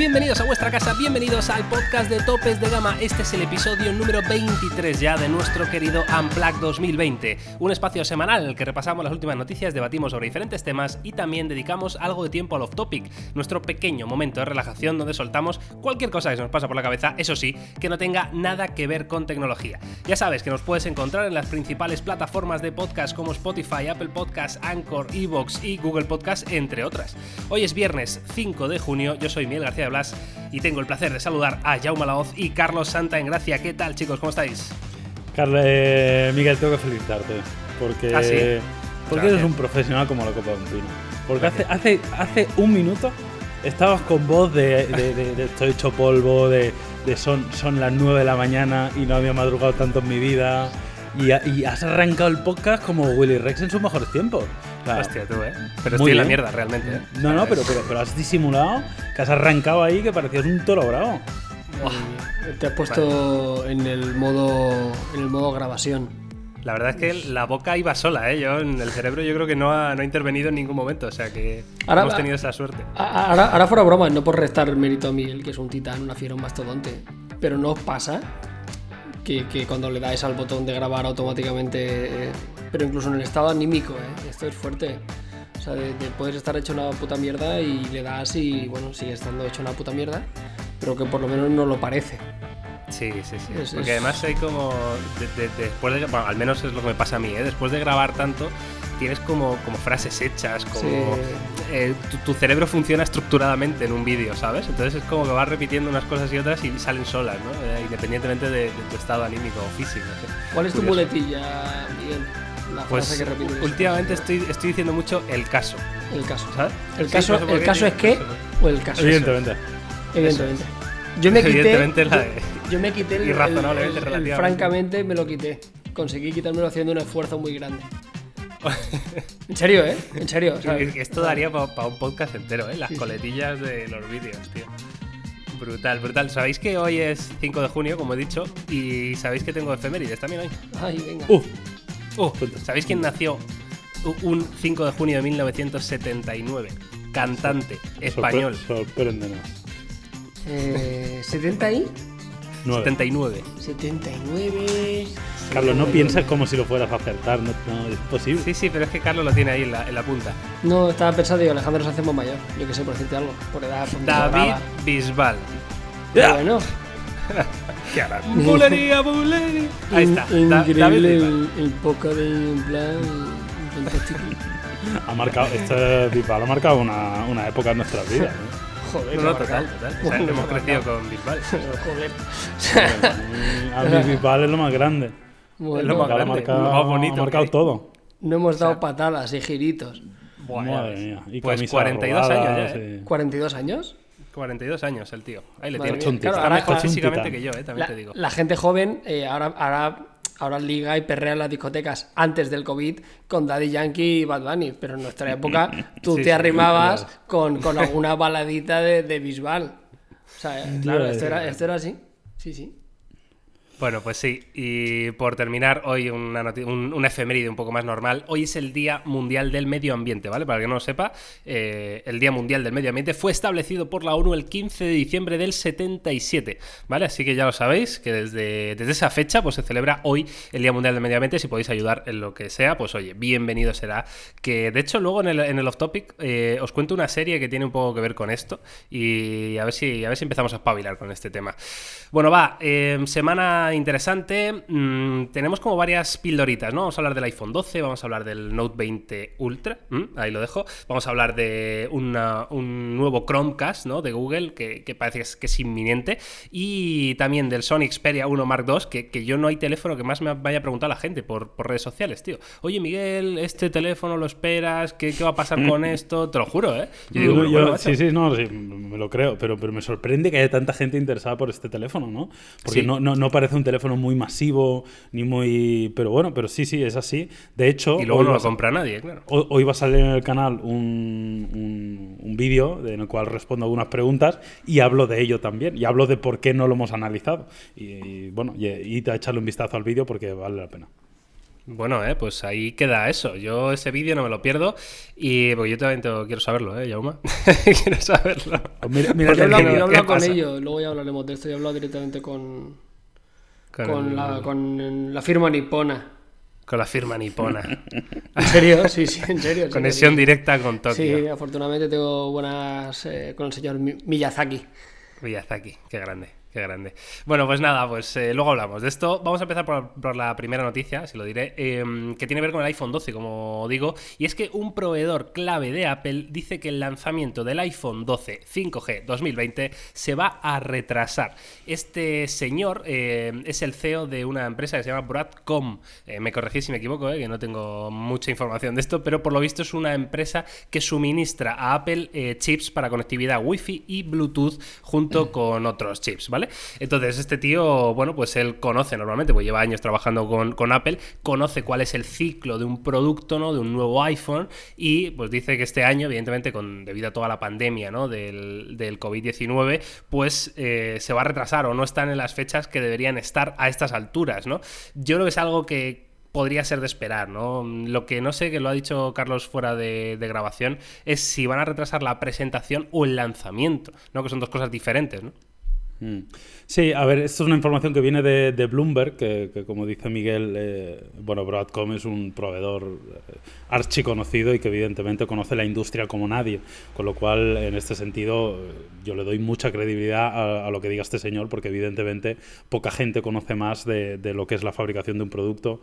bienvenidos a vuestra casa, bienvenidos al podcast de Topes de Gama. Este es el episodio número 23 ya de nuestro querido Unplugged 2020, un espacio semanal en el que repasamos las últimas noticias, debatimos sobre diferentes temas y también dedicamos algo de tiempo al off-topic, nuestro pequeño momento de relajación donde soltamos cualquier cosa que se nos pasa por la cabeza, eso sí, que no tenga nada que ver con tecnología. Ya sabes que nos puedes encontrar en las principales plataformas de podcast como Spotify, Apple Podcasts, Anchor, Evox y Google Podcast, entre otras. Hoy es viernes 5 de junio, yo soy Miguel García Blas y tengo el placer de saludar a Jaume Laoz y Carlos Santa en Gracia. ¿Qué tal, chicos? ¿Cómo estáis? Carlos, eh, Miguel, tengo que felicitarte porque, ¿Ah, porque eres un profesional como la Copa de un Pino. Porque hace, hace, hace un minuto estabas con voz de, estoy hecho polvo, de, son, son las 9 de la mañana y no había madrugado tanto en mi vida. Y, y has arrancado el podcast como Willy Rex en sus mejores tiempos. Hostia, tú, ¿eh? Pero estoy en la mierda, realmente. ¿eh? No, no, pero, pero, pero has disimulado que has arrancado ahí que parecías un toro bravo. Te has puesto en el modo en el modo grabación. La verdad es que la boca iba sola, ¿eh? Yo en el cerebro yo creo que no ha, no ha intervenido en ningún momento, o sea que hemos tenido esa suerte. Ahora, ahora fuera broma, no por restar el mérito a Miguel, que es un titán, una fiera, un mastodonte, pero no os pasa que, que, cuando le dais al botón de grabar automáticamente eh, pero incluso en el estado anímico, ¿eh? esto es fuerte. O sea, de, poder estar hecho una puta mierda y le das y bueno, sigue estando hecho una puta mierda, pero que por lo menos no lo parece. Sí, sí, sí. Porque además hay como. después de. Bueno, al menos es lo que me pasa a mí, ¿eh? Después de grabar tanto, tienes como, como frases hechas, como. Eh, tu, cerebro funciona estructuradamente en un vídeo, ¿sabes? Entonces es como que vas repitiendo unas cosas y otras y salen solas, ¿no? Eh, independientemente de, tu estado anímico o físico. ¿Cuál es tu muletilla, Miguel? pues últimamente estoy, estoy diciendo mucho el caso. El caso, ¿sabes? El caso, el caso es que o el caso Evidentemente. Evidentemente. Yo me quité. la yo, me quité el, irrazonablemente francamente me lo quité. Conseguí quitármelo haciendo un esfuerzo muy grande. en serio, ¿eh? En serio. Esto daría para un podcast entero, ¿eh? Las coletillas de los vídeos, tío. Brutal, brutal. Sabéis que hoy es 5 de junio, como he dicho, y sabéis que tengo efemérides también hoy. Ay, venga. Uh. Oh, ¿Sabéis quién nació un 5 de junio de 1979? Cantante español. sorpréndenos. Eh, ¿70 y? 79. 79. Carlos, no pienses como si lo fueras a acertar, no, es posible. Sí, sí, pero es que Carlos lo tiene ahí en la, punta. No, estaba pensando, yo, Alejandro se hacemos mayor. Yo que sé, por decirte algo. Por edad. David Bisbal. Bueno. bulería, bulería. Ahí está. Increíble el, el poca de plan fantástico. Ha marcado, este Bisbal ha marcado una, una época en nuestra vida. ¿no? Joder, no, no, total, total. O sea, hemos crecido con Bisbal. Joder. A mí Bisbal es lo más grande. Bueno, lo más grande, lo más bonito. Ha marcado todo. No hemos dado o sea, patadas y giritos. Madre mía. Y pues 42 años ya, ¿eh? ¿42 años? 42 años el tío. Ahí le tiene. Claro, Está mejor físicamente que yo, eh, también la, te digo. La gente joven eh, ahora, ahora, ahora liga y perrea en las discotecas antes del COVID con Daddy Yankee y Bad Bunny. Pero en nuestra época tú sí, te arrimabas sí, con, con, alguna baladita de, de Bisbal. O sea, claro, esto era, esto era así. Sí, sí. Bueno, pues sí, y por terminar, hoy una, un, una efeméride un poco más normal. Hoy es el Día Mundial del Medio Ambiente, ¿vale? Para que no lo sepa, eh, el Día Mundial del Medio Ambiente fue establecido por la ONU el 15 de diciembre del 77, ¿vale? Así que ya lo sabéis, que desde, desde esa fecha pues se celebra hoy el Día Mundial del Medio Ambiente. Si podéis ayudar en lo que sea, pues oye, bienvenido será. Que de hecho luego en el, en el off-topic eh, os cuento una serie que tiene un poco que ver con esto y a ver si, a ver si empezamos a espabilar con este tema. Bueno, va, eh, semana interesante. Mm, tenemos como varias pildoritas, ¿no? Vamos a hablar del iPhone 12, vamos a hablar del Note 20 Ultra, ahí lo dejo. Vamos a hablar de una, un nuevo Chromecast, ¿no? De Google, que, que parece que es, inminente. Y también del Sony Xperia 1 Mark II, que, que, yo no hay teléfono que más me vaya a preguntar a la gente por, por redes sociales, tío. Oye, Miguel, este teléfono lo esperas, ¿qué, qué va a pasar con esto? Te lo juro, ¿eh? Yo digo, yo, bueno, sí, sí, no, sí, me lo creo, pero, pero me sorprende que haya tanta gente interesada por este teléfono, ¿no? Porque sí. no, no, no parece un teléfono muy masivo, ni muy... Pero bueno, pero sí, sí, es así. De hecho... Y luego no lo compra nadie, claro. Hoy, hoy, va a salir en el canal un, un, un vídeo en el cual respondo algunas preguntas y hablo de ello también. Y hablo de por qué no lo hemos analizado. Y, y bueno, y, y te echarle un vistazo al vídeo porque vale la pena. Bueno, eh, pues ahí queda eso. Yo ese vídeo no me lo pierdo y porque yo también tengo- quiero saberlo, ¿eh, Yauma? quiero saberlo. Pues mira, mira Porque he hablado, ¿qué he hablado con pasa? ellos, luego ya hablaremos de esto. He hablado directamente con, Con, con, el- la, con la firma nipona. con la firma nipona. ¿En serio? Sí, sí, en serio. Conexión serio. directa con Tokio. Sí, afortunadamente tengo buenas eh, con el señor Mi- Miyazaki. Miyazaki, qué grande, qué grande. Bueno, pues nada, pues eh, luego hablamos de esto. Vamos a empezar por, por la primera noticia, si lo diré, eh, que tiene que ver con el iPhone 12, como digo, y es que un proveedor clave de Apple dice que el lanzamiento del iPhone 12 5G 2020 se va a retrasar. Este señor eh, es el CEO de una empresa que se llama Broadcom. Eh, me corregís si me equivoco, eh, que no tengo mucha información de esto, pero por lo visto es una empresa que suministra a Apple chips para conectividad Wi-Fi y Bluetooth junto con otros chips, ¿vale? Entonces, este tío, bueno, pues él conoce normalmente, pues lleva años trabajando con, Apple, conoce cuál es el ciclo de un producto, ¿no? De un nuevo iPhone y pues dice que este año, evidentemente, con, debido a toda la pandemia, ¿no? Del, del COVID-19, pues eh, se va a retrasar o no están en las fechas que deberían estar a estas alturas, ¿no? Yo creo que es algo que podría ser de esperar, ¿no? Lo que no sé, que lo ha dicho Carlos fuera de, de grabación, es si van a retrasar la presentación o el lanzamiento, ¿no? Que son dos cosas diferentes, ¿no? Mm. Sí, a ver, esto es una información que viene de, de Bloomberg, que, que como dice Miguel, eh, bueno, Broadcom es un proveedor eh, archiconocido y que evidentemente conoce la industria como nadie, con lo cual en este sentido eh, yo le doy mucha credibilidad a, a lo que diga este señor, porque evidentemente poca gente conoce más de, de lo que es la fabricación de un producto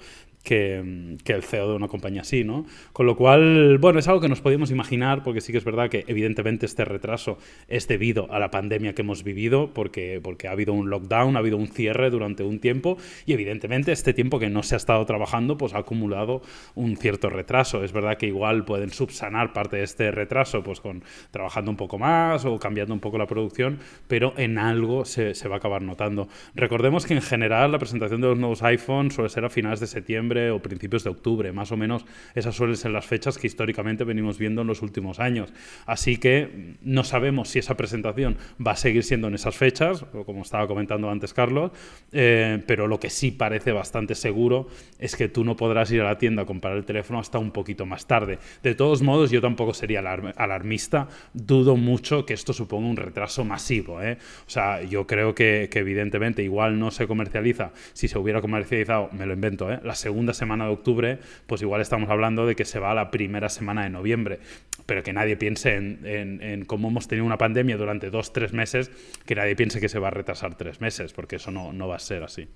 que, mm, que el CEO de una compañía así, ¿no? Con lo cual, bueno, es algo que nos podíamos imaginar, porque sí que es verdad que evidentemente este retraso es debido a la pandemia que hemos vivido, porque, porque ha habido un lockdown, ha habido un cierre durante un tiempo, y evidentemente este tiempo que no se ha estado trabajando, pues ha acumulado un cierto retraso. Es verdad que igual pueden subsanar parte de este retraso, pues con trabajando un poco más o cambiando un poco la producción, pero en algo se, se va a acabar notando. Recordemos que en general la presentación de los nuevos iPhones suele ser a finales de septiembre o principios de octubre, más o menos esas suelen ser las fechas que históricamente venimos viendo en los últimos años. Así que no sabemos si esa presentación va a seguir siendo en esas fechas, como estaba comentando antes Carlos, eh, pero lo que sí parece bastante seguro es que tú no podrás ir a la tienda a comprar el teléfono hasta un poquito más tarde. De todos modos, yo tampoco sería alarm- alarmista, dudo mucho que esto suponga un retraso masivo. ¿eh? O sea, yo creo que, evidentemente igual no se comercializa, si se hubiera comercializado, me lo invento, ¿eh? la segunda semana de octubre, pues igual estamos hablando de que se va a la primera semana de noviembre, pero que nadie piense en, en, en cómo hemos tenido una pandemia durante dos, tres meses, que nadie piense que se va a retrasar tres meses, porque eso no, no va a ser así.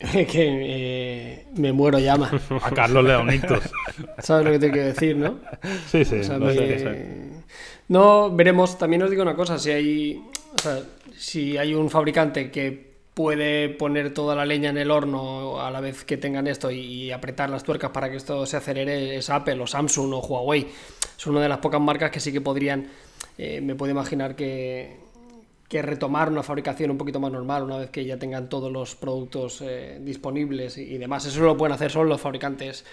que eh, me muero llama. A Carlos le da un ictus. ¿Sabes lo que te quiero decir, no? Sí, sí. O sea, lo me- sé, sí. No, veremos. También os digo una cosa: si hay, o sea, si hay un fabricante que puede poner toda la leña en el horno a la vez que tengan esto y, apretar las tuercas para que esto se acelere, es Apple o Samsung o Huawei. Son una de las pocas marcas que sí que podrían. eh, me puedo imaginar que, que retomar una fabricación un poquito más normal una vez que ya tengan todos los productos eh, disponibles y, demás. Eso lo pueden hacer solo los fabricantes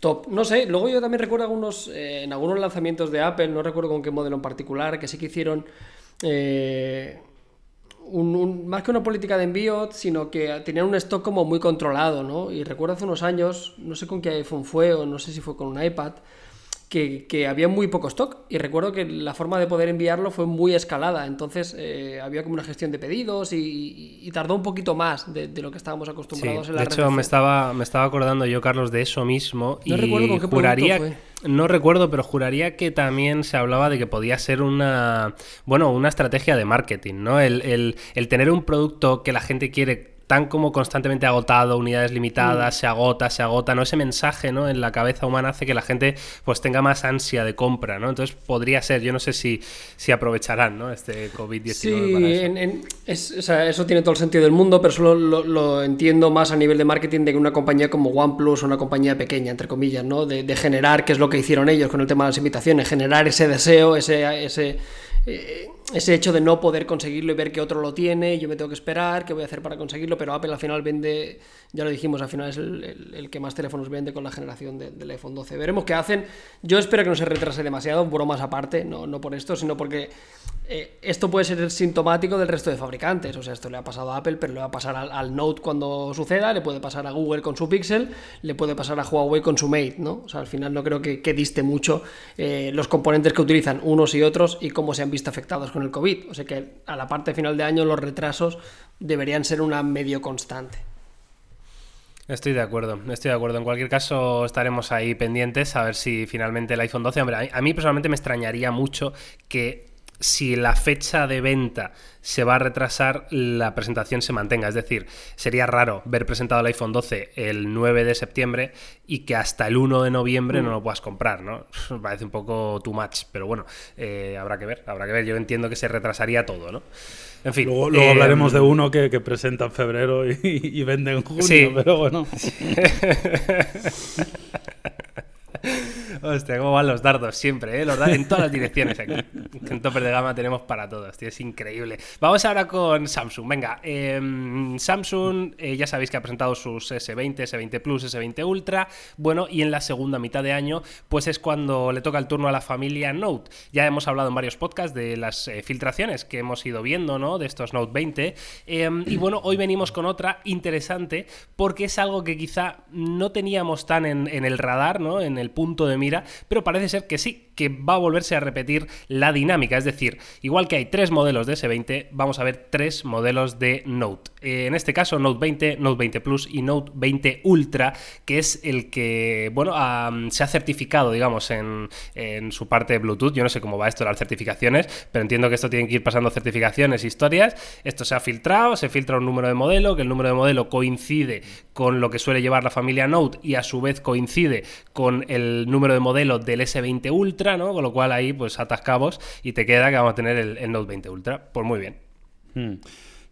top. No sé, luego yo también recuerdo algunos, eh, en algunos lanzamientos de Apple, no recuerdo con qué modelo en particular, que sí que hicieron eh, un- más que una política de envío, sino que tenían un stock como muy controlado, ¿no? Y recuerdo hace unos años, no sé con qué iPhone fue o no sé si fue con un iPad, que, que había muy poco stock y recuerdo que la forma de poder enviarlo fue muy escalada, entonces eh, había como una gestión de pedidos y, y- tardó un poquito más de, de lo que estábamos Sí, acostumbrados en la de hecho me estaba, me estaba acordando yo, Carlos, de eso mismo. No y recuerdo con qué juraría, fue. no recuerdo, pero juraría que también se hablaba de que podía ser una, bueno, una estrategia de marketing, ¿no? El, el- el tener un producto que la gente quiere tan como constantemente agotado, unidades Mm. limitadas, se agota, se agota, ¿no? Ese mensaje, ¿no? En la cabeza humana hace que la gente pues tenga más ansia de compra, ¿no? Entonces podría ser, yo no sé si, si aprovecharán, ¿no? Este COVID-19 Sí, para eso. en- en- es- o sea, eso tiene todo el sentido del mundo, pero solo lo, lo entiendo más a nivel de marketing de que una compañía como OnePlus o una compañía pequeña, entre comillas, ¿no? De, de generar, que es lo que hicieron ellos con el tema de las invitaciones, generar ese deseo, ese, ese, eh, ese hecho de no poder conseguirlo y ver que otro lo tiene, yo me tengo que esperar, qué voy a hacer para conseguirlo, pero Apple al final vende, ya lo dijimos, al final es el, que más teléfonos vende con la generación del iPhone 12. Veremos qué hacen. Yo espero que no se retrase demasiado, bromas aparte, no, no por esto, sino porque eh, esto puede ser sintomático del resto de fabricantes. O sea, esto le ha pasado a Apple, pero le va a pasar al, Note cuando suceda, le puede pasar a Google con su Pixel, le puede pasar a Huawei con su Mate, ¿no? O sea, al final no creo que, diste mucho eh, los componentes que utilizan unos y otros y cómo se han visto afectados con el COVID. O sea que a la parte final de año los retrasos deberían ser una medio constante. Estoy de acuerdo, estoy de acuerdo. En cualquier caso, estaremos ahí pendientes a ver si finalmente el iPhone 12. Hombre, a mí personalmente me extrañaría mucho que si la fecha de venta se va a retrasar, la presentación se mantenga. Es decir, sería raro ver presentado el iPhone 12 el 9 de septiembre y que hasta el 1 de noviembre no lo puedas comprar, ¿no? Parece un poco too much, pero bueno, eh, habrá que ver, habrá que ver. Yo entiendo que se retrasaría todo, ¿no? En fin. Luego, eh, hablaremos de uno que, presenta en febrero y, vende en junio, pero bueno. Hostia, cómo van los dardos siempre, ¿eh? Los dardos en todas las direcciones aquí. En Topper de Gama tenemos para todos, tío, es increíble. Vamos ahora con Samsung. Venga, em, Samsung eh, ya sabéis que ha presentado sus S20, S20 Plus, S20 Ultra. Bueno, y en la segunda mitad de año, pues es cuando le toca el turno a la familia Note. Ya hemos hablado en varios podcasts de las eh, filtraciones que hemos ido viendo, ¿no? De estos Note 20. Em, y bueno, hoy venimos con otra interesante porque es algo que quizá no teníamos tan en, en el radar, ¿no? En el punto de mira, pero parece ser que sí, que va a volverse a repetir la dinámica. Es decir, igual que hay tres modelos de S20, vamos a ver tres modelos de Note. Eh, en este caso, Note 20, Note 20 Plus y Note 20 Ultra, que es el que, bueno, se ha certificado, digamos, en, su parte de Bluetooth. Yo no sé cómo va esto las certificaciones, pero entiendo que esto tiene que ir pasando certificaciones, historias. Esto se ha filtrado, se filtra un número de modelo, que el número de modelo coincide con lo que suele llevar la familia Note y a su vez coincide con el número de modelo del S20 Ultra con lo cual ahí pues atascamos y te queda que vamos a tener el, Note 20 Ultra. Pues muy bien. Hmm.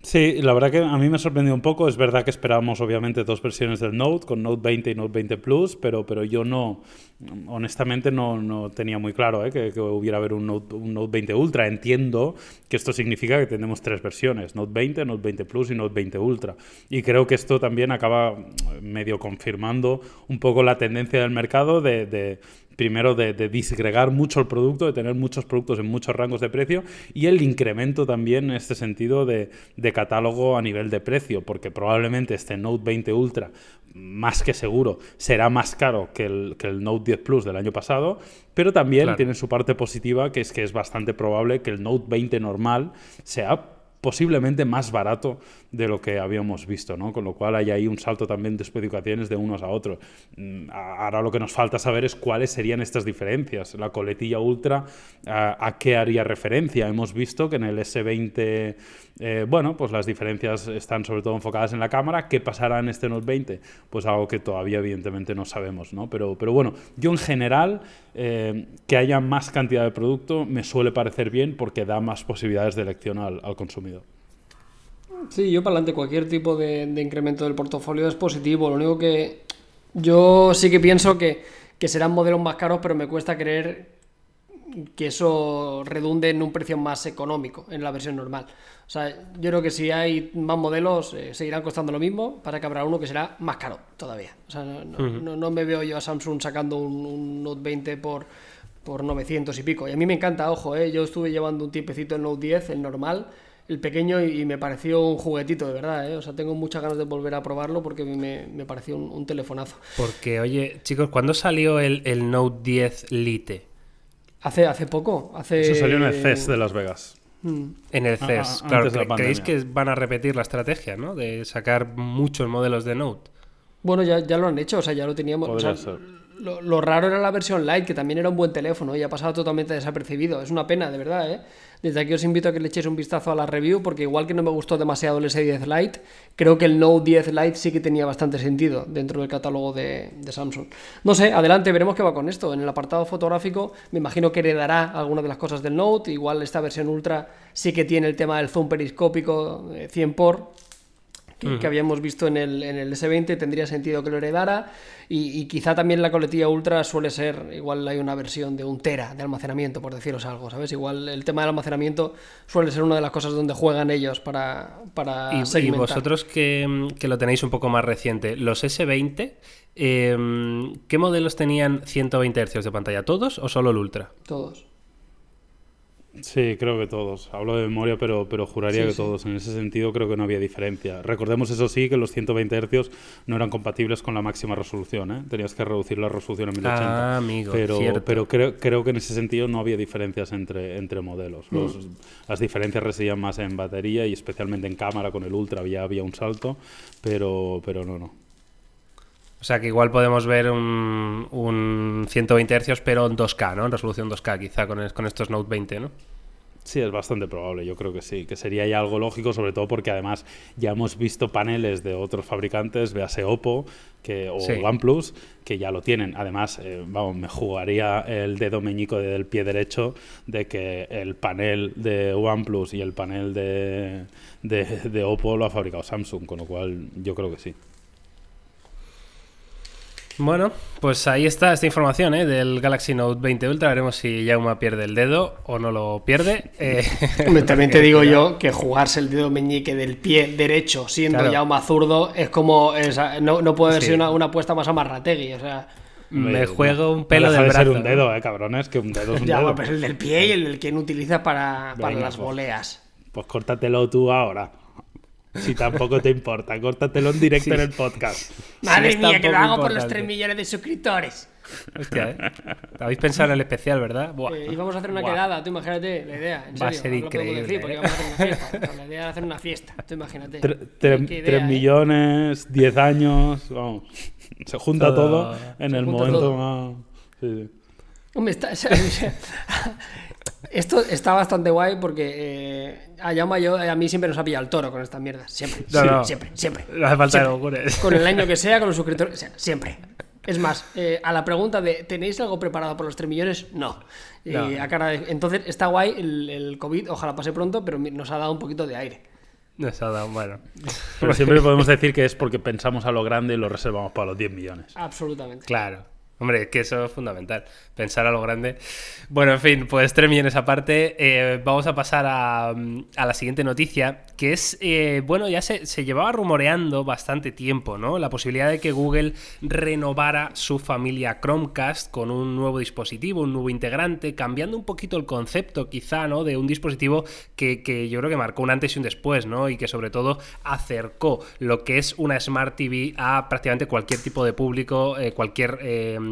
Sí, la verdad que a mí me ha sorprendido un poco. Es verdad que esperábamos obviamente dos versiones del Note, con Note 20 y Note 20 Plus, pero, pero yo no, honestamente no, no tenía muy claro ¿eh? que, hubiera haber un Note, un Note 20 Ultra. Entiendo que esto significa que tenemos tres versiones, Note 20, Note 20 Plus y Note 20 Ultra. Y creo que esto también acaba medio confirmando un poco la tendencia del mercado de primero de, disgregar mucho el producto, de tener muchos productos en muchos rangos de precio y el incremento también en este sentido de, catálogo a nivel de precio, porque probablemente este Note 20 Ultra, más que seguro, será más caro que el, que el Note 10 Plus del año pasado, pero también tiene su parte positiva, que es que es bastante probable que el Note 20 normal sea posiblemente más barato de lo que habíamos visto, ¿no? Con lo cual hay ahí un salto también de especificaciones de unos a otros. Mm, ahora lo que nos falta saber es cuáles serían estas diferencias. La coletilla Ultra, ¿a, qué haría referencia? Hemos visto que en el S20, eh, bueno, pues las diferencias están sobre todo enfocadas en la cámara. ¿Qué pasará en este Note 20? Pues algo que todavía evidentemente no sabemos, ¿no? Pero, pero bueno, yo en general, eh, que haya más cantidad de producto me suele parecer bien porque da más posibilidades de elección al, al consumidor. Sí, yo para adelante cualquier tipo de, incremento del portafolio es positivo. Lo único que yo sí que pienso que, serán modelos más caros, pero me cuesta creer que eso redunde en un precio más económico en la versión normal. O sea, yo creo que si hay más modelos eh, seguirán costando lo mismo, para que habrá uno que será más caro todavía. O sea, no, me veo yo a Samsung sacando un, Note 20 por, por 900 y pico. Y a mí me encanta, ojo, eh, yo estuve llevando un tiempecito el Note 10, el normal, el pequeño y, me pareció un juguetito, de verdad. ¿eh? O sea, tengo muchas ganas de volver a probarlo porque me, me pareció un, telefonazo. Porque, oye, chicos, ¿cuándo salió el, Note 10 Lite? Hace, hace poco. Hace... Eso salió en el CES de Las Vegas. Mm. En el CES, claro. ¿Creéis que van a repetir la estrategia, ¿no? De sacar muchos modelos de Note. Bueno, ya, ya lo han hecho, o sea, ya lo teníamos. lo, lo, raro era la versión Lite, que también era un buen teléfono y ha pasado totalmente desapercibido. Es una pena, de verdad, ¿eh? Desde aquí os invito a que le echéis un vistazo a la review, porque igual que no me gustó demasiado el S10 Lite, creo que el Note 10 Lite sí que tenía bastante sentido dentro del catálogo de, Samsung. No sé, adelante, veremos qué va con esto. En el apartado fotográfico, me imagino que heredará algunas de las cosas del Note. Igual esta versión Ultra sí que tiene el tema del zoom periscópico 100 eh, por que, habíamos visto en el, en el, S20, tendría sentido que lo heredara. Y, quizá también la coletilla Ultra suele ser, igual hay una versión de un tera de almacenamiento, por deciros algo, ¿sabes? Igual el tema del almacenamiento suele ser una de las cosas donde juegan ellos para, para y, y vosotros que, que, lo tenéis un poco más reciente, los S20, eh, ¿qué modelos tenían 120 Hz de pantalla? ¿Todos o solo el Ultra? Todos. Sí, creo que todos. Hablo de memoria, pero, pero juraría que todos. En ese sentido creo que no había diferencia. Recordemos eso sí, que los 120 Hz no eran compatibles con la máxima resolución. ¿eh? Tenías que reducir la resolución a 1080. Ah, amigo, pero pero creo, creo que en ese sentido no había diferencias entre, entre modelos. Mm. Las diferencias residían más en batería y especialmente en cámara con el Ultra había, había un salto, pero, pero no, no. O sea que igual podemos ver un, un 120 Hz, pero en 2K, ¿no? En resolución 2K, quizá con, con estos Note 20, ¿no? Sí, es bastante probable, yo creo que sí, que sería ya algo lógico, sobre todo porque además ya hemos visto paneles de otros fabricantes, véase Oppo que, o OnePlus, que ya lo tienen. Además, eh, vamos, me jugaría el dedo meñico del pie derecho de que el panel de OnePlus y el panel de, de, de Oppo lo ha fabricado Samsung, con lo cual yo creo que sí. Bueno, pues ahí está esta información ¿eh? del Galaxy Note 20 Ultra. Veremos si Yauma pierde el dedo o no lo pierde. Eh, también te digo yo que jugarse el dedo meñique del pie derecho siendo claro. Yauma zurdo es como. no, puede ser una, apuesta más amarrategui. O sea. Me, juego un pelo del brazo. ser un dedo, eh, cabrones, que un dedo es un ya, dedo. Pues el del pie y el, del que utiliza para, para las pues, voleas. Pues córtatelo tú ahora. Si tampoco te importa, córtatelo en directo en el podcast. Madre mía, que lo hago por los 3 millones de suscriptores. Hostia, ¿eh? Habéis pensado en el especial, ¿verdad? Buah. Eh, íbamos a hacer una quedada, tú imagínate la idea. En Va a ser increíble. Decir, porque íbamos a hacer una fiesta. la idea era hacer una fiesta, tú imagínate. 3 ¿eh? millones, 10 años, vamos. Se junta todo, en el momento más. Sí, sí. Hombre, está, Esto está bastante guay porque eh, a Yama yo, a mí siempre nos ha pillado el toro con estas mierdas. Siempre, siempre, siempre. No hace falta Con el año que sea, con los suscriptores, siempre. Es más, eh, a la pregunta de ¿tenéis algo preparado por los 3 millones? No. A cara entonces está guay el, COVID, ojalá pase pronto, pero nos ha dado un poquito de aire. Nos ha dado, bueno. Pero siempre podemos decir que es porque pensamos a lo grande y lo reservamos para los 10 millones. Absolutamente. Claro. Hombre, que eso es fundamental, pensar a lo grande. Bueno, en fin, pues tres millones aparte. Eh, vamos a pasar a, la siguiente noticia, que es, eh, bueno, ya se, llevaba rumoreando bastante tiempo, ¿no? La posibilidad de que Google renovara su familia Chromecast con un nuevo dispositivo, un nuevo integrante, cambiando un poquito el concepto quizá, ¿no? De un dispositivo que, yo creo que marcó un antes y un después, ¿no? Y que sobre todo acercó lo que es una Smart TV a prácticamente cualquier tipo de público, eh, cualquier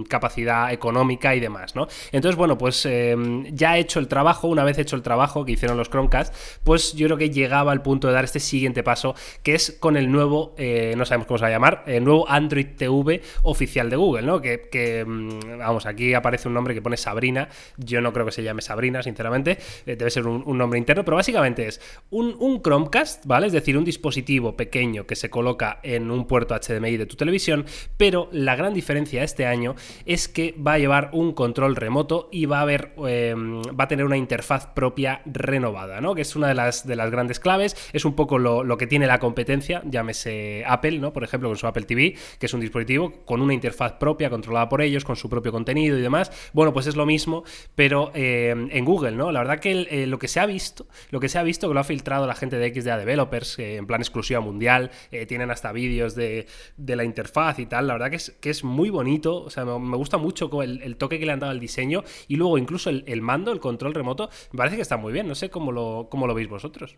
capacidad económica y demás, ¿no? Entonces, bueno, pues em, ya hecho el trabajo, una vez hecho el trabajo que hicieron los Chromecast, pues yo creo que llegaba al punto de dar este siguiente paso, que es con el nuevo, eh, no sabemos cómo se va a llamar, el nuevo Android TV oficial de Google, ¿no? Que, mm, vamos, aquí aparece un nombre que pone Sabrina, yo no creo que se llame Sabrina, sinceramente, eh, debe ser un, nombre interno, pero básicamente es un, un Chromecast, ¿vale? Es decir, un dispositivo pequeño que se coloca en un puerto HDMI de tu televisión, pero la gran diferencia este año es que va a llevar un control remoto y va a haber em, va a tener una interfaz propia renovada, ¿no? Que es una de las, de las grandes claves, es un poco lo, que tiene la competencia, llámese Apple, ¿no? Por ejemplo, con su Apple TV, que es un dispositivo con una interfaz propia, controlada por ellos, con su propio contenido y demás. Bueno, pues es lo mismo, pero em, en Google, ¿no? La verdad que eh, lo que se ha visto, lo que se ha visto, que lo ha filtrado la gente de XDA Developers, en plan exclusiva mundial, eh, tienen hasta vídeos de, la interfaz y tal, la verdad que es, que es muy bonito, o sea, me gusta mucho el, toque que le han dado al diseño y luego incluso el, mando, el control remoto, me parece que está muy bien. No sé cómo lo, cómo lo veis vosotros.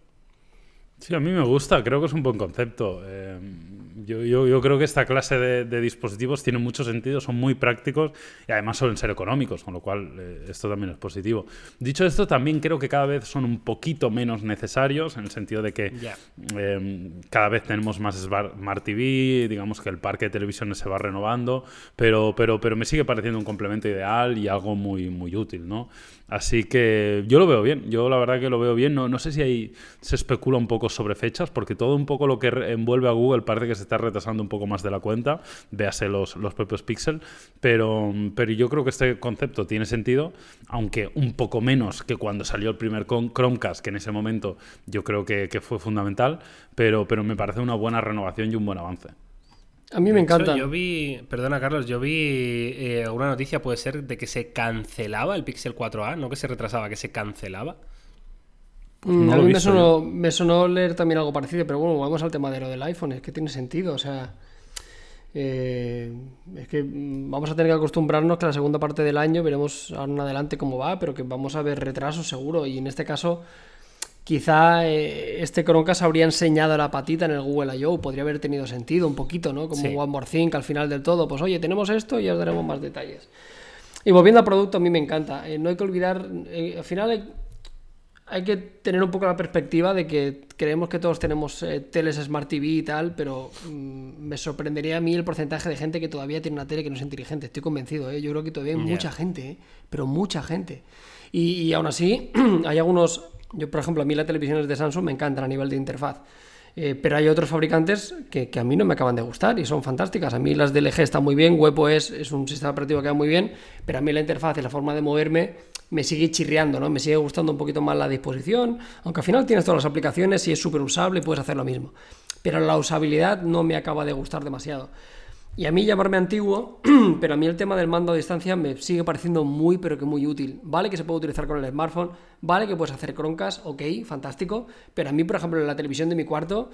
Sí, a mí me gusta, creo que es un buen concepto. Eh, yo, yo, creo que esta clase de, dispositivos tiene mucho sentido, son muy prácticos y además suelen ser económicos, con lo cual eh, esto también es positivo. Dicho esto, también creo que cada vez son un poquito menos necesarios, en el sentido de que eh, cada vez tenemos más Smart TV, digamos que el parque de televisiones se va renovando, pero, pero, pero me sigue pareciendo un complemento ideal y algo muy, muy útil, ¿no? Así que yo lo veo bien, yo la verdad que lo veo bien, no, no sé si ahí se especula un poco sobre fechas, porque todo un poco lo que envuelve a Google parece que se está retrasando un poco más de la cuenta, véase los, los propios Pixel, pero, pero yo creo que este concepto tiene sentido, aunque un poco menos que cuando salió el primer Chromecast, que en ese momento yo creo que, que fue fundamental, pero, pero me parece una buena renovación y un buen avance. A mí me encanta. Yo vi, perdona Carlos, yo vi eh, una noticia, puede ser, de que se cancelaba el Pixel 4a, no que se retrasaba, que se cancelaba. Mm, a mí me sonó, me sonó, leer también algo parecido, pero bueno, vamos al tema de lo del iPhone, es que tiene sentido, o sea, eh, es que mm, vamos a tener que acostumbrarnos que la segunda parte del año veremos ahora en adelante cómo va, pero que vamos a ver retrasos seguro, y en este caso quizá eh, este Chromecast habría enseñado la patita en el Google I.O., podría haber tenido sentido un poquito, ¿no? Como One More Thing, al final del todo, pues oye, tenemos esto y ya os daremos más detalles. Y volviendo al producto, a mí me encanta. Eh, no hay que olvidar, eh, al final hay, que tener un poco la perspectiva de que creemos que todos tenemos teles Smart TV y tal, pero mm, me sorprendería a mí el porcentaje de gente que todavía tiene una tele que no es inteligente. Estoy convencido, yo creo que todavía hay mucha gente, pero mucha gente. Y, y aún así, hay algunos yo, por ejemplo, a mí las televisiones de Samsung me encantan a nivel de interfaz. Eh, pero hay otros fabricantes que, a mí no me acaban de gustar y son fantásticas. A mí las de LG están muy bien, WebOS es un sistema operativo que va muy bien, pero a mí la interfaz y la forma de moverme me sigue chirriando, ¿no? Me sigue gustando un poquito más la disposición, aunque al final tienes todas las aplicaciones y es súper usable y puedes hacer lo mismo. Pero la usabilidad no me acaba de gustar demasiado. Y a mí llamarme antiguo, pero a mí el tema del mando a distancia me sigue pareciendo muy, pero que muy útil. Vale que se puede utilizar con el smartphone, vale que puedes hacer croncas, ok, fantástico, pero a mí, por ejemplo, en la televisión de mi cuarto,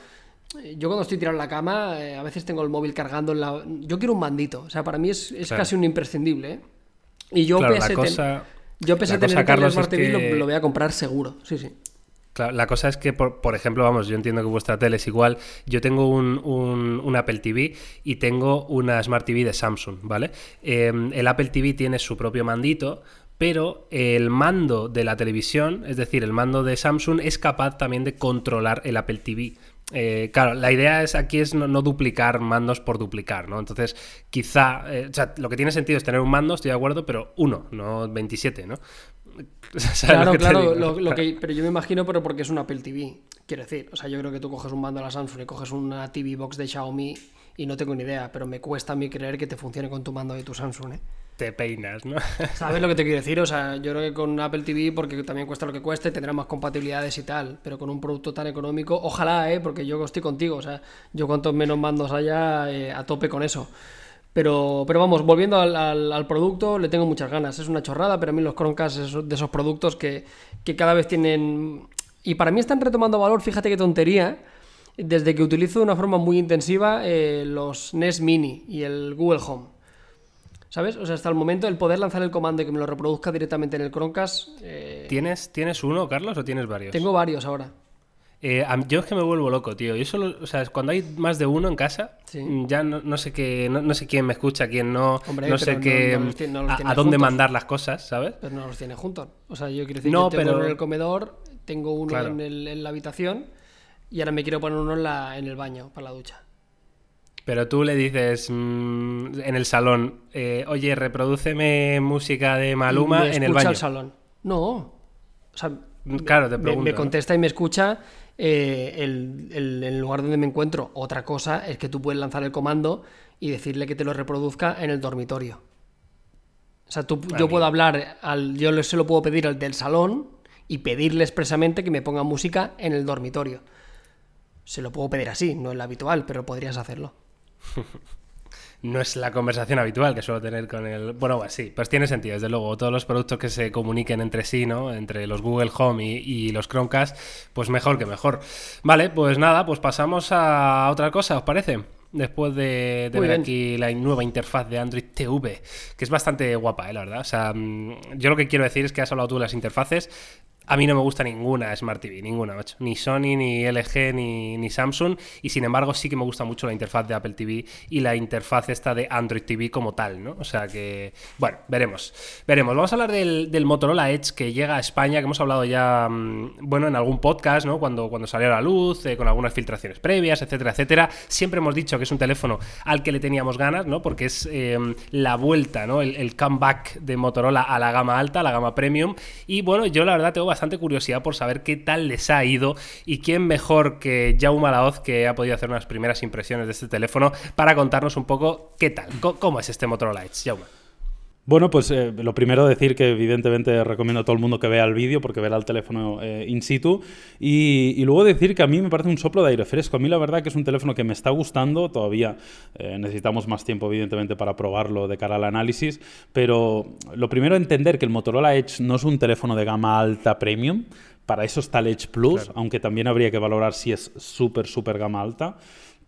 eh, yo cuando estoy tirado en la cama, eh, a veces tengo el móvil cargando en la... Yo quiero un mandito, o sea, para mí es, casi un imprescindible. ¿eh? Y yo claro, pese, yo pese a tener Carlos, Smart TV, lo voy a comprar seguro, sí, sí la cosa es que, por, ejemplo, vamos, yo entiendo que vuestra tele es igual. Yo tengo un, Apple TV y tengo una Smart TV de Samsung, ¿vale? Em, el Apple TV tiene su propio mandito, pero el mando de la televisión, es decir, el mando de Samsung, es capaz también de controlar el Apple TV. Eh, claro, la idea es aquí es no, duplicar mandos por duplicar, ¿no? Entonces, quizá, eh, o sea, lo que tiene sentido es tener un mando, estoy de acuerdo, pero uno, no 27, ¿no? Claro, claro, lo, que, pero yo me imagino, pero porque es un Apple TV, quiero decir. O sea, yo creo que tú coges un mando de la Samsung y coges una TV Box de Xiaomi y no tengo ni idea, pero me cuesta a mí creer que te funcione con tu mando de tu Samsung, ¿eh? Te peinas, ¿no? ¿Sabes lo que te quiero decir? O sea, yo creo que con Apple TV, porque también cuesta lo que cueste, tendrá más compatibilidades y tal, pero con un producto tan económico, ojalá, ¿eh? Porque yo estoy contigo, o sea, yo cuantos menos mandos haya, eh, a tope con eso. Pero, pero vamos, volviendo al, producto, le tengo muchas ganas. Es una chorrada, pero a mí los Chromecast es de esos productos que, cada vez tienen... Y para mí están retomando valor, fíjate qué tontería, desde que utilizo de una forma muy intensiva eh, los NES Mini y el Google Home. ¿Sabes? O sea, hasta el momento el poder lanzar el comando y que me lo reproduzca directamente en el Chromecast... Eh, ¿Tienes, ¿Tienes uno, Carlos, o tienes varios? Tengo varios ahora. Eh, yo es que me vuelvo loco, tío. Yo solo, o sea, cuando hay más de uno en casa, ya no, sé qué, no, sé quién me escucha, quién no, no sé qué, a, dónde mandar las cosas, ¿sabes? Pero no los tiene juntos. O sea, yo quiero decir que tengo uno en el comedor, tengo uno en, la habitación y ahora me quiero poner uno en, la, en el baño para la ducha. Pero tú le dices mm, en el salón, eh, oye, reprodúceme música de Maluma en el baño. el salón. No. O sea, claro, te pregunto, me contesta y me escucha eh, el, lugar donde me encuentro. Otra cosa es que tú puedes lanzar el comando y decirle que te lo reproduzca en el dormitorio. O sea, tú, yo puedo hablar, al, yo se lo puedo pedir al del salón y pedirle expresamente que me ponga música en el dormitorio. Se lo puedo pedir así, no es lo habitual, pero podrías hacerlo. no es la conversación habitual que suelo tener con el... Bueno, sí, pues tiene sentido, desde luego. Todos los productos que se comuniquen entre sí, ¿no? Entre los Google Home y, los Chromecast, pues mejor que mejor. Vale, pues nada, pues pasamos a otra cosa, ¿os parece? Después de, ver aquí la nueva interfaz de Android TV, que es bastante guapa, ¿eh? la verdad. O sea, mm, yo lo que quiero decir es que has hablado tú de las interfaces. A mí no me gusta ninguna Smart TV, ninguna, macho. Ni Sony, ni LG, ni, Samsung. Y sin embargo, sí que me gusta mucho la interfaz de Apple TV y la interfaz esta de Android TV como tal, ¿no? O sea que, bueno, veremos. Veremos. Vamos a hablar del, Motorola Edge que llega a España, que hemos hablado ya, mm, bueno, en algún podcast, ¿no? Cuando, cuando salió a la luz, eh, con algunas filtraciones previas, etcétera, etcétera. Siempre hemos dicho que es un teléfono al que le teníamos ganas, ¿no? Porque es em, la vuelta, ¿no? El, el, comeback de Motorola a la gama alta, a la gama premium. Y bueno, yo la verdad tengo bastante bastante curiosidad por saber qué tal les ha ido y quién mejor que Jaume Laoz, que ha podido hacer unas primeras impresiones de este teléfono, para contarnos un poco qué tal, cómo es este Motorola Edge. Jaume. Bueno, pues eh, lo primero decir que evidentemente recomiendo a todo el mundo que vea el vídeo porque verá el teléfono eh, in situ. Y, luego decir que a mí me parece un soplo de aire fresco. A mí la verdad que es un teléfono que me está gustando, todavía eh, necesitamos más tiempo evidentemente para probarlo de cara al análisis, pero lo primero entender que el Motorola Edge no es un teléfono de gama alta premium, para eso está el Edge Plus, aunque también habría que valorar si es súper, súper gama alta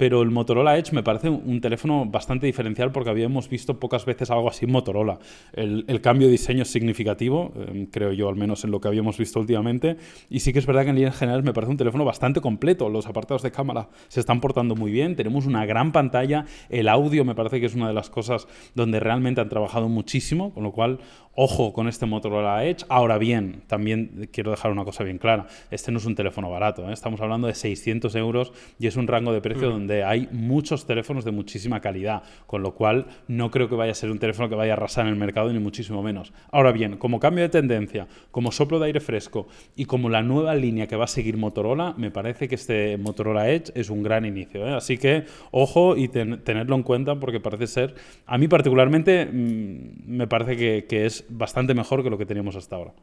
pero el Motorola Edge me parece un teléfono bastante diferencial porque habíamos visto pocas veces algo así en Motorola. El, cambio de diseño es significativo, em, creo yo, al menos en lo que habíamos visto últimamente, y sí que es verdad que en líneas generales me parece un teléfono bastante completo. Los apartados de cámara se están portando muy bien, tenemos una gran pantalla, el audio me parece que es una de las cosas donde realmente han trabajado muchísimo, con lo cual, ojo con este Motorola Edge. Ahora bien, también quiero dejar una cosa bien clara, este no es un teléfono barato, ¿eh? estamos hablando de 600 euros y es un rango de precio mm. donde hay muchos teléfonos de muchísima calidad, con lo cual no creo que vaya a ser un teléfono que vaya a arrasar en el mercado, ni muchísimo menos. Ahora bien, como cambio de tendencia, como soplo de aire fresco y como la nueva línea que va a seguir Motorola, me parece que este Motorola Edge es un gran inicio. ¿eh? Así que ojo y tenerlo en cuenta porque parece ser, a mí particularmente, mm, me parece que, que es bastante mejor que lo que teníamos hasta ahora.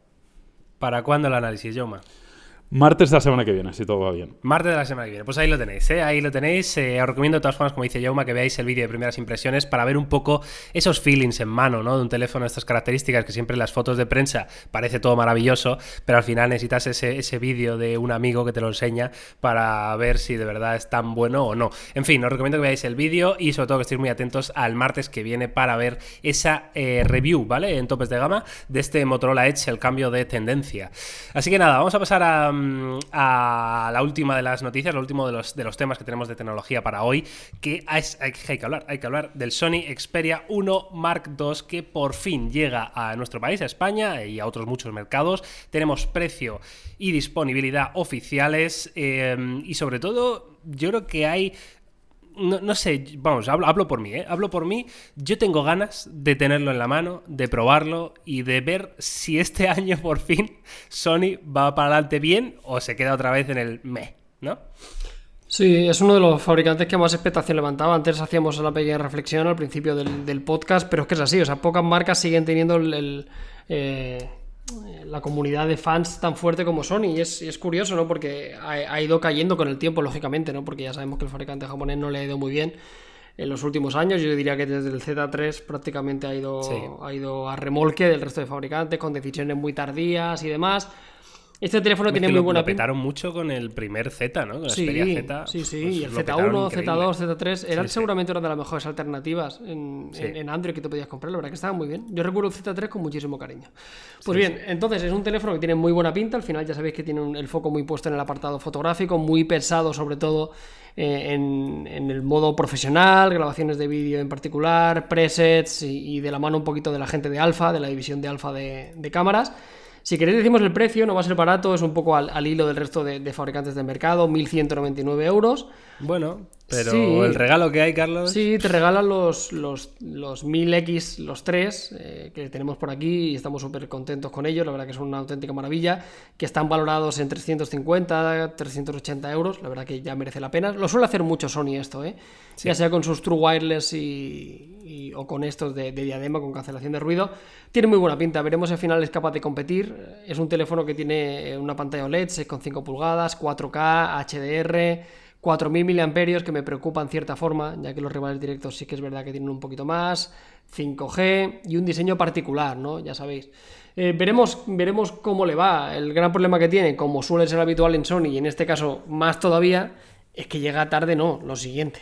¿Para cuándo el análisis, Yoma? Martes de la semana que viene, si todo va bien. Martes de la semana que viene. Pues ahí lo tenéis, ¿eh? Ahí lo tenéis. Eh, os recomiendo de todas formas, como dice Jauma, que veáis el vídeo de primeras impresiones para ver un poco esos feelings en mano, ¿no? De un teléfono estas características que siempre en las fotos de prensa parece todo maravilloso, pero al final necesitas ese, ese vídeo de un amigo que te lo enseña para ver si de verdad es tan bueno o no. En fin, os recomiendo que veáis el vídeo y sobre todo que estéis muy atentos al martes que viene para ver esa eh, review, ¿vale? En topes de gama de este Motorola Edge, el cambio de tendencia. Así que nada, vamos a pasar a a la última de las noticias, lo último de los, de los temas que tenemos de tecnología para hoy, que hay, hay, que hablar, hay que hablar del Sony Xperia 1 Mark II que por fin llega a nuestro país, a España y a otros muchos mercados. Tenemos precio y disponibilidad oficiales eh, y sobre todo yo creo que hay no, sé, vamos, hablo, hablo, por mí, ¿eh? Hablo por mí. Yo tengo ganas de tenerlo en la mano, de probarlo y de ver si este año por fin Sony va para adelante bien o se queda otra vez en el me, ¿no? Sí, es uno de los fabricantes que más expectación levantaba. Antes hacíamos la pequeña reflexión al principio del, podcast, pero es que es así, o sea, pocas marcas siguen teniendo el, eh, la comunidad de fans tan fuerte como Sony. Y es, curioso, ¿no? Porque ha, ido cayendo con el tiempo, lógicamente, ¿no? Porque ya sabemos que el fabricante japonés no le ha ido muy bien en los últimos años. Yo diría que desde el Z3 prácticamente ha ido, ha ido a remolque del resto de fabricantes, con decisiones muy tardías y demás. Este teléfono tiene muy buena pinta. petaron mucho con el primer Z, ¿no? Con la sí, Z. Sí, sí, pues y el Z1, Z2, Z3 eran seguramente una de las mejores alternativas en, en, Android que te podías comprar. La verdad que estaban muy bien. Yo recuerdo el Z3 con muchísimo cariño. Pues bien, entonces es un teléfono que tiene muy buena pinta. Al final ya sabéis que tiene el foco muy puesto en el apartado fotográfico, muy pesado sobre todo eh, en, el modo profesional, grabaciones de vídeo en particular, presets y, de la mano un poquito de la gente de Alfa, de la división de Alfa de, de cámaras. Si queréis decimos el precio, no va a ser barato, es un poco al, hilo del resto de, de, fabricantes del mercado, 1.199 euros. Bueno, pero el regalo que hay, Carlos. Sí, te regalan los, los, los 1000X, los tres, eh, que tenemos por aquí y estamos súper contentos con ellos. La verdad que son una auténtica maravilla. Que están valorados en 350, 380 euros. La verdad que ya merece la pena. Lo suele hacer mucho Sony esto, ¿eh? Ya sea con sus True Wireless y, o con estos de, de, diadema, con cancelación de ruido. Tiene muy buena pinta. Veremos si al final es capaz de competir. Es un teléfono que tiene una pantalla OLED, 6,5 pulgadas, 4K, HDR. 4.000 miliamperios que me preocupan cierta forma, ya que los rivales directos sí que es verdad que tienen un poquito más, 5G y un diseño particular, ¿no? Ya sabéis. Eh, veremos, veremos cómo le va. El gran problema que tiene, como suele ser habitual en Sony, y en este caso más todavía, es que llega tarde, no, lo siguiente.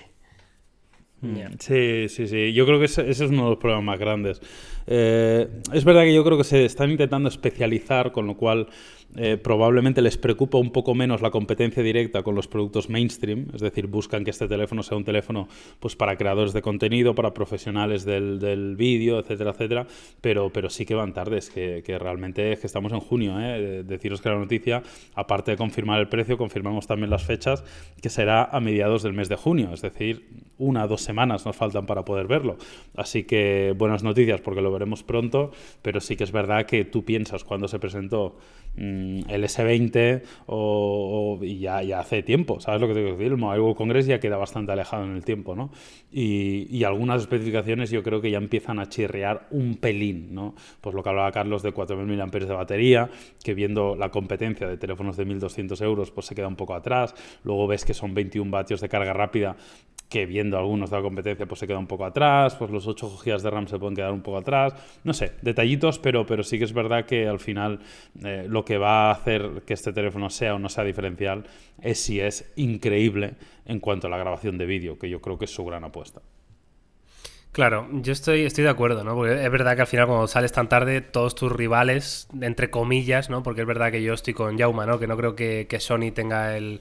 Mm. Sí, sí, sí. Yo creo que ese, es uno de los problemas más grandes. Eh, es verdad que yo creo que se están intentando especializar, con lo cual eh, probablemente les preocupa un poco menos la competencia directa con los productos mainstream, es decir, buscan que este teléfono sea un teléfono pues, para creadores de contenido, para profesionales del, del vídeo, etcétera, etcétera, pero, pero sí que van tardes, que, que realmente es que estamos en junio. ¿eh? Deciros que la noticia, aparte de confirmar el precio, confirmamos también las fechas, que será a mediados del mes de junio, es decir, una o dos semanas nos faltan para poder verlo. Así que buenas noticias porque lo veremos pronto, pero sí que es verdad que tú piensas cuando se presentó el S20 o, y ya, hace tiempo, ¿sabes lo que te quiero decir? El Mobile World Congress ya queda bastante alejado en el tiempo, ¿no? Y, y, algunas especificaciones yo creo que ya empiezan a chirrear un pelín, ¿no? Pues lo que hablaba Carlos de 4.000 mAh de batería, que viendo la competencia de teléfonos de 1.200 euros, pues se queda un poco atrás. Luego ves que son 21 vatios de carga rápida que viendo algunos de la competencia pues se queda un poco atrás, pues los 8 GB de RAM se pueden quedar un poco atrás, no sé, detallitos, pero, pero sí que es verdad que al final eh, lo que va a hacer que este teléfono sea o no sea diferencial es si es increíble en cuanto a la grabación de vídeo, que yo creo que es su gran apuesta. Claro, yo estoy, estoy de acuerdo, ¿no? Porque es verdad que al final cuando sales tan tarde, todos tus rivales, entre comillas, ¿no? Porque es verdad que yo estoy con Jauma, ¿no? Que no creo que, Sony tenga eh,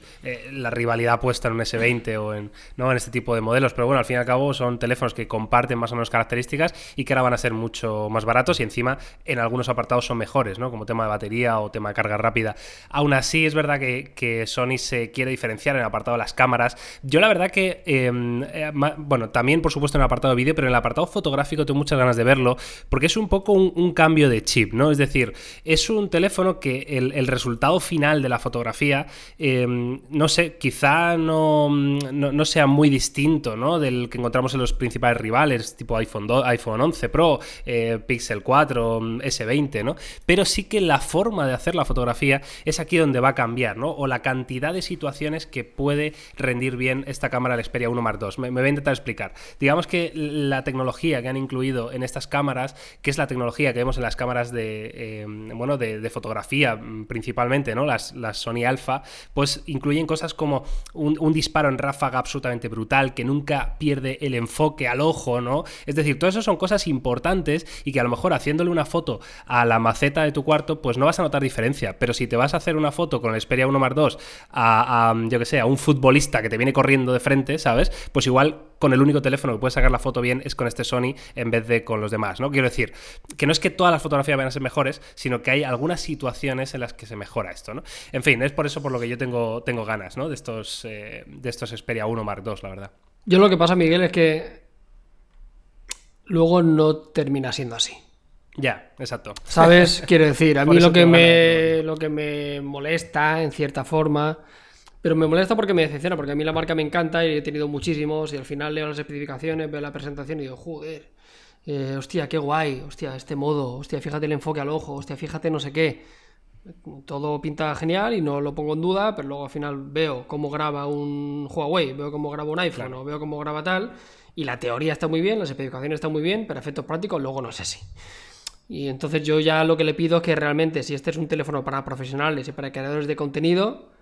la rivalidad puesta en un S20 o en, ¿no? en este tipo de modelos. Pero bueno, al fin y al cabo son teléfonos que comparten más o menos características y que ahora van a ser mucho más baratos y encima en algunos apartados son mejores, ¿no? Como tema de batería o tema de carga rápida. Aún así, es verdad que, que Sony se quiere diferenciar en el apartado de las cámaras. Yo la verdad que, em, eh, bueno, también por supuesto en el apartado de vídeo, pero el apartado fotográfico tengo muchas ganas de verlo, porque es un poco un, cambio de chip, ¿no? Es decir, es un teléfono que el, resultado final de la fotografía, em, no sé, quizá no, no, sea muy distinto, ¿no? Del que encontramos en los principales rivales, tipo iPhone, iPhone 11 Pro, eh, Pixel 4, S20, ¿no? Pero sí que la forma de hacer la fotografía es aquí donde va a cambiar, ¿no? O la cantidad de situaciones que puede rendir bien esta cámara, la Xperia 1 Mark II. Me, me voy a intentar explicar. Digamos que la tecnología que han incluido en estas cámaras, que es la tecnología que vemos en las cámaras de, eh, bueno, de, fotografía mm, principalmente, ¿no? Las, Sony Alpha, pues incluyen cosas como un, disparo en ráfaga absolutamente brutal, que nunca pierde el enfoque al ojo, ¿no? Es decir, todo eso son cosas importantes y que a lo mejor haciéndole una foto a la maceta de tu cuarto, pues no vas a notar diferencia. Pero si te vas a hacer una foto con el Xperia 1 Mark II a, yo que sé, a un futbolista que te viene corriendo de frente, ¿sabes? Pues igual con el único teléfono que puedes sacar la foto bien es con este Sony en vez de con los demás, ¿no? Quiero decir, que no es que todas las fotografías van a ser mejores, sino que hay algunas situaciones en las que se mejora esto, ¿no? En fin, es por eso por lo que yo tengo, tengo ganas, ¿no? De estos, eh, de estos Xperia 1 Mark II, la verdad. Yo lo que pasa, Miguel, es que luego no termina siendo así. Ya, exacto. ¿Sabes? Quiero decir, a mí lo que, me, lo que me molesta, en cierta forma, pero me molesta porque me decepciona, porque a mí la marca me encanta y he tenido muchísimos y al final leo las especificaciones, veo la presentación y digo, joder, eh, hostia, qué guay, hostia, este modo, hostia, fíjate el enfoque al ojo, hostia, fíjate no sé qué. Todo pinta genial y no lo pongo en duda, pero luego al final veo cómo graba un Huawei, veo cómo graba un iPhone o veo cómo graba tal, y la teoría está muy bien, las especificaciones están muy bien, pero efectos prácticos luego no sé si. Y entonces yo ya lo que le pido es que realmente, si este es un teléfono para profesionales y para creadores de contenido,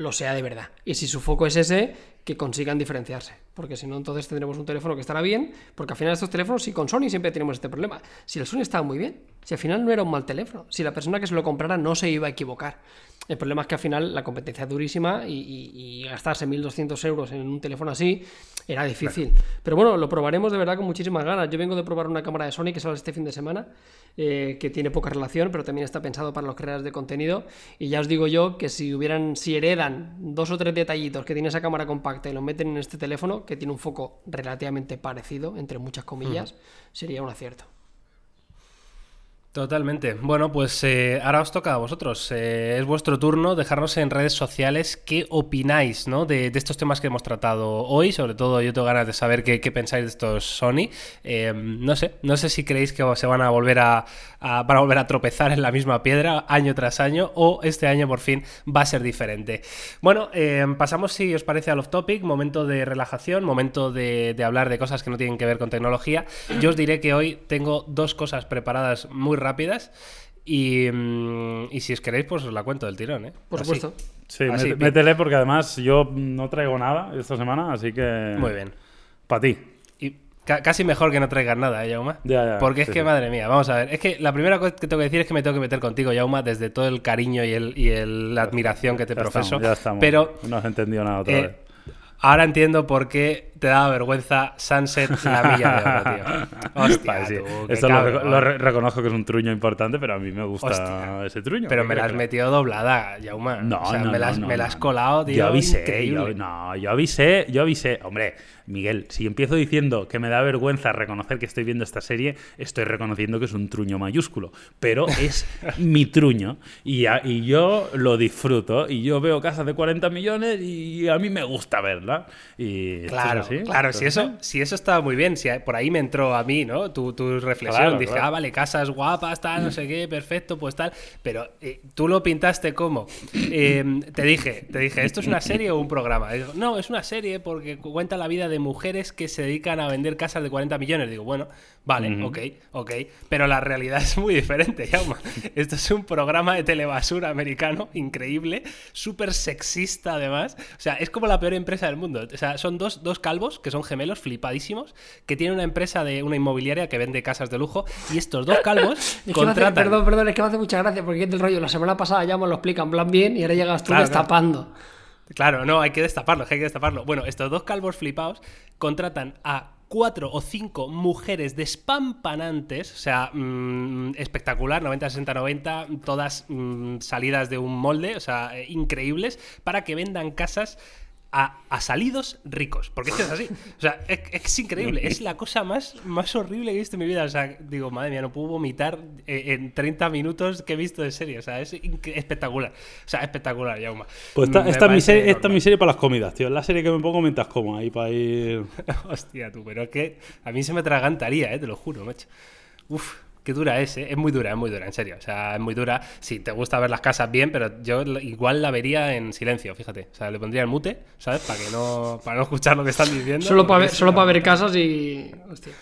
lo sea de verdad. Y si su foco es ese, que consigan diferenciarse. Porque si no, entonces tendremos un teléfono que estará bien. Porque al final estos teléfonos, sí, con Sony siempre tenemos este problema. Si el Sony estaba muy bien, si al final no era un mal teléfono, si la persona que se lo comprara no se iba a equivocar. El problema es que al final la competencia es durísima y, gastarse 1.200 euros en un teléfono así era difícil. Pero bueno, lo probaremos de verdad con muchísimas ganas. Yo vengo de probar una cámara de Sony que sale este fin de semana, eh, que tiene poca relación, pero también está pensado para los creadores de contenido. Y ya os digo yo que si hubieran, si heredan dos o tres detallitos que tiene esa cámara compacta y lo meten en este teléfono, que tiene un foco relativamente parecido, entre muchas comillas, sería un acierto. Totalmente. Bueno, pues eh, ahora os toca a vosotros. Eh, es vuestro turno dejarnos en redes sociales qué opináis ¿no? de, estos temas que hemos tratado hoy. Sobre todo yo tengo ganas de saber qué, pensáis de estos Sony. Eh, no sé, no sé si creéis que se van a volver a, volver a tropezar en la misma piedra año tras año o este año por fin va a ser diferente. Bueno, pasamos si os parece al off topic, momento de relajación, momento de, de hablar de cosas que no tienen que ver con tecnología. Yo os diré que hoy tengo dos cosas preparadas muy rápidas. Mm, y, si os queréis, pues os la cuento del tirón, ¿eh? Por supuesto. Sí, métele porque además yo no traigo nada esta semana, así que... Muy bien. Para ti. Y casi mejor que no traigas nada, ¿eh, Yauma? porque es que, madre mía, vamos a ver. Es que la primera cosa que tengo que decir es que me tengo que meter contigo, Yauma, desde todo el cariño y, el, y la admiración que te profeso. ya estamos. Pero... No has entendido nada otra eh, vez. Ahora entiendo por qué te daba vergüenza Sunset la milla de oro, tío. Hostia, Vale, sí. tú, qué Esto lo, cabrón. lo re- reconozco que es un truño importante, pero a mí me gusta Hostia. ese truño. Pero ¿qué me la has metido doblada, Yauma. No, o sea, no, me, la has, no, me la has colado, tío. Yo avisé, yo, no, yo avisé, yo avisé. Hombre, Miguel, si empiezo diciendo que me da vergüenza reconocer que estoy viendo esta serie, estoy reconociendo que es un truño mayúsculo. Pero es mi truño y, a- y yo lo disfruto. Y yo veo casas de 40 millones y a mí me gusta verla. Y Claro, claro, si es eso, si eso estaba muy bien, si por ahí me entró a mí, ¿no? Tu, tu reflexión, Claro, dije, claro. ah, vale, casas guapas, tal, no sé qué, perfecto, pues tal, pero eh, tú lo pintaste como, eh, te dije, te dije, ¿esto es una serie o un programa? Digo, no, es una serie porque cuenta la vida de mujeres que se dedican a vender casas de 40 millones. Digo, bueno, vale, ok, ok, pero la realidad es muy diferente, Jaume. Esto es un programa de telebasura americano increíble, súper sexista además. O sea, es como la peor empresa del mundo. O sea, son dos, dos calvos que son gemelos flipadísimos, que tienen una empresa de una inmobiliaria que vende casas de lujo y estos dos calvos Es que me hace- contratan... perdón, perdón, es que me hace mucha gracia porque es del rollo. La semana pasada ya me lo explican plan bien y ahora llegas tú Claro, destapando. Claro, no, hay que destaparlo, hay que destaparlo. Bueno, estos dos calvos flipados contratan a cuatro o cinco mujeres despampanantes, o sea, mm, espectacular, 90, 60, 90, todas mm, salidas de un molde, o sea, eh, increíbles, para que vendan casas a, a salidos ricos. Porque es que es así. O sea, es, es increíble. Es la cosa más, más horrible que he visto en mi vida. O sea, digo, madre mía, no puedo vomitar eh, en 30 minutos que he visto de serie. O sea, es espectacular. O sea, espectacular, Yauma. Pues esta, esta es mi serie, esta es mi serie para las comidas, tío. Es la serie que me pongo mientras como ahí para ir. Hostia, tú, pero es que a mí se me tragantaría, eh, te lo juro, macho. Uf, qué dura es, eh. Es muy dura, es muy dura, en serio. O sea, es muy dura. Si te gusta ver las casas bien, pero yo igual la vería en silencio, fíjate. O sea, le pondría el mute, ¿sabes? Para que no, para no escuchar lo que están diciendo. Solo para ver, solo para ver casas y. Hostia.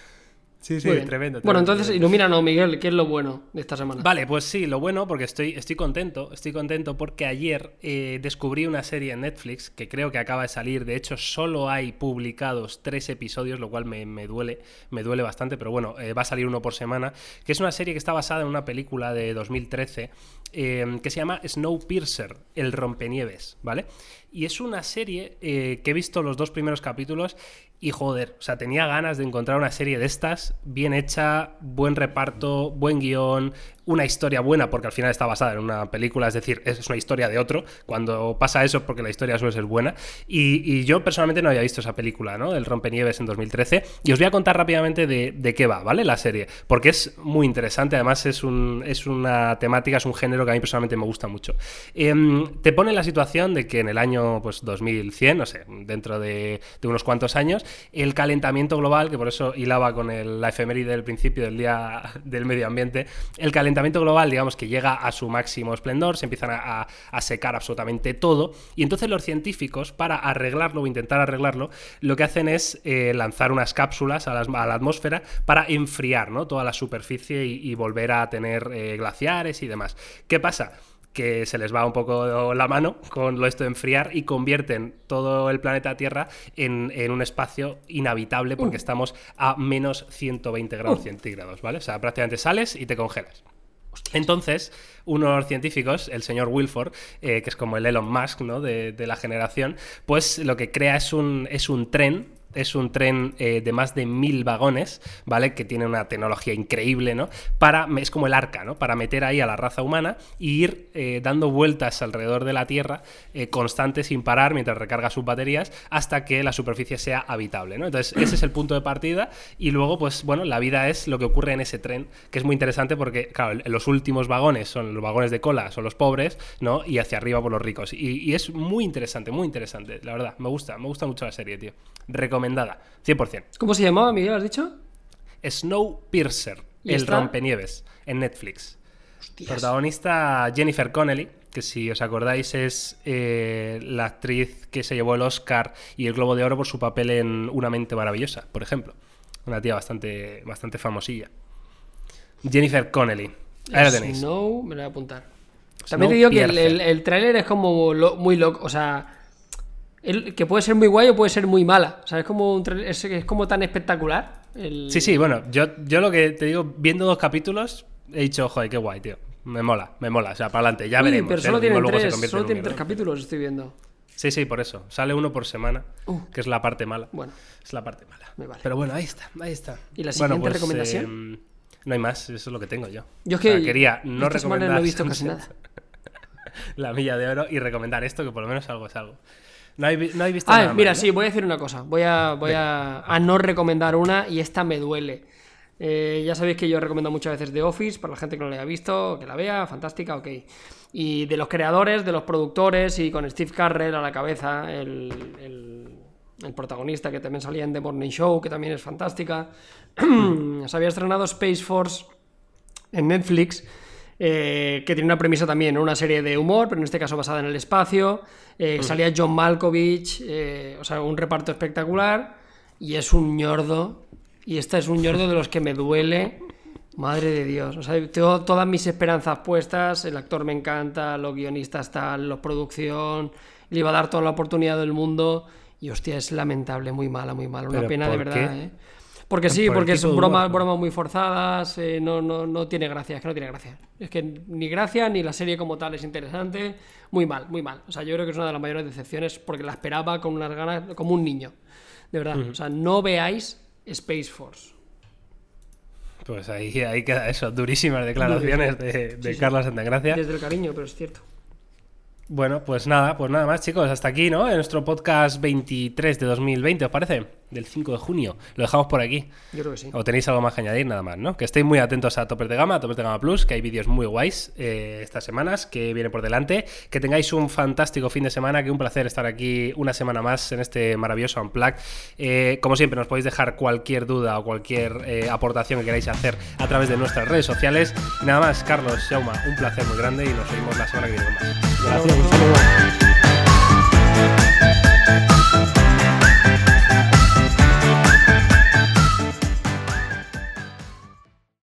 Sí, sí, tremendo. Bueno, entonces ilumínanos, Miguel, ¿qué es lo bueno de esta semana? Vale, pues sí, lo bueno, porque estoy, estoy contento, estoy contento porque ayer eh, descubrí una serie en Netflix que creo que acaba de salir, de hecho solo hay publicados tres episodios, lo cual me, me duele, me duele bastante, pero bueno, eh, va a salir uno por semana, que es una serie que está basada en una película de 2013 eh, que se llama Snowpiercer, el rompenieves, ¿vale? Y es una serie eh, que he visto los dos primeros capítulos y joder, o sea, tenía ganas de encontrar una serie de estas, bien hecha, buen reparto, buen guion, una historia buena, porque al final está basada en una película, es decir, es una historia de otro. Cuando pasa eso es porque la historia suele ser buena. Y, yo personalmente no había visto esa película, ¿no? El Rompenieves en 2013. Y os voy a contar rápidamente de, de qué va, ¿vale? La serie. Porque es muy interesante, además es, un, es una temática, es un género que a mí personalmente me gusta mucho. Em, te pone la situación de que en el año pues, 2100, no sé, dentro de, de unos cuantos años, el calentamiento global, que por eso hilaba con el- la efeméride del principio del Día del Medio Ambiente, el calentamiento global, digamos que llega a su máximo esplendor, se empiezan a, a- a secar absolutamente todo, y entonces los científicos, para arreglarlo o intentar arreglarlo, lo que hacen es eh, lanzar unas cápsulas a, las- a la atmósfera para enfriar ¿no? toda la superficie y, y volver a tener eh, glaciares y demás. ¿Qué pasa? que se les va un poco la mano con lo esto de enfriar y convierten todo el planeta Tierra en, en un espacio inhabitable porque estamos a menos 120 grados centígrados, ¿vale? O sea, prácticamente sales y te congelas. Entonces, unos científicos, el señor Wilford, eh, que es como el Elon Musk ¿no? de, de la generación, pues lo que crea es un, es un tren. Es un tren eh, de más de mil vagones, ¿vale? Que tiene una tecnología increíble, ¿no? Para, es como el arca, ¿no? Para meter ahí a la raza humana y ir eh, dando vueltas alrededor de la Tierra eh, constantes sin parar mientras recarga sus baterías hasta que la superficie sea habitable, ¿no? Entonces, ese es el punto de partida y luego, pues bueno, la vida es lo que ocurre en ese tren, que es muy interesante porque, claro, los últimos vagones son los vagones de cola, son los pobres, ¿no? Y hacia arriba por los ricos. Y, y es muy interesante, muy interesante, la verdad. Me gusta, me gusta mucho la serie, tío. Recomendada, 100%. ¿Cómo se llamaba, Miguel, has dicho? Snowpiercer, ¿Y el está? rompenieves, en Netflix. Hostias. Protagonista Jennifer Connelly, que si os acordáis es eh, la actriz que se llevó el Oscar y el Globo de Oro por su papel en Una mente maravillosa, por ejemplo. Una tía bastante, bastante famosilla. Jennifer Connelly. Ahí la tenéis. Snow, me lo voy a apuntar. También te digo que el, el, el tráiler es como lo- muy loco, o sea, el- que puede ser muy guay o puede ser muy mala. O sea, es como, un tráiler- es, es como tan espectacular. el- Sí, sí, bueno, yo, yo lo que te digo, viendo dos capítulos, he dicho, joder, qué guay, tío. Me mola, me mola. O sea, para adelante, ya Uy, veremos. pero ¿eh? solo tienen luego se tres, convierte solo tienen tres capítulos, estoy viendo. Sí, sí, por eso. Sale uno por semana, Uh. que es la parte mala. Bueno, Es la parte mala. Me vale. Pero bueno, ahí está, ahí está. ¿Y la Bueno, siguiente recomendación? eh, no hay más, eso es lo que tengo yo. yo es O sea, que quería no esta recomendar no he visto casi nada. La milla de oro y recomendar esto, que por lo menos algo es algo. No hay, no hay visto Ah, nada mira, más, ¿no? sí, voy a decir una cosa. Voy a, voy a, a no recomendar una y esta me duele. Eh, ya sabéis que yo recomiendo muchas veces The Office, para la gente que no la haya visto, que la vea, fantástica, ok. Y de los creadores, de los productores y con Steve Carrell a la cabeza, el, el- el protagonista que también salía en The Morning Show, que también es fantástica. Se había estrenado Space Force en Netflix, eh, que tiene una premisa también, una serie de humor, pero en este caso basada en el espacio. Eh, Salía John Malkovich, eh, o sea, un reparto espectacular, y es un ñordo. Y este es un ñordo de los que me duele. Madre de Dios, o sea, tengo todas mis esperanzas puestas, el actor me encanta, los guionistas tal, la producción, le iba a dar toda la oportunidad del mundo y hostia, es lamentable, muy mala, muy mala, una ¿Pero pena de verdad, qué? ¿eh? Porque sí, Por porque son bromas, humor. bromas muy forzadas, eh, no, no, no tiene gracia, es que no tiene gracia. Es que ni gracia ni la serie como tal es interesante, muy mal, muy mal. O sea, yo creo que es una de las mayores decepciones porque la esperaba con unas ganas, como un niño, de verdad. O sea, no veáis Space Force. Pues ahí, ahí queda eso. Durísimas declaraciones de, de Carlos Santagracia. Desde el cariño, pero es cierto. Bueno, pues nada, pues nada más, chicos. Hasta aquí, ¿no? En nuestro podcast 23 de 2020, ¿os parece? Del 5 de junio. Lo dejamos por aquí. Yo creo que sí. ¿O tenéis algo más que añadir? Nada más, ¿no? Que estéis muy atentos a Topes de Gama, a Topes de Gama Plus, que hay vídeos muy guays eh, estas semanas que vienen por delante. Que tengáis un fantástico fin de semana, que un placer estar aquí una semana más en este maravilloso Unplug. Eh, como siempre, nos podéis dejar cualquier duda o cualquier eh, aportación que queráis hacer a través de nuestras redes sociales. Y nada más, Carlos, Shauma, un placer muy grande y nos vemos la semana que viene más. Gracias, un saludo.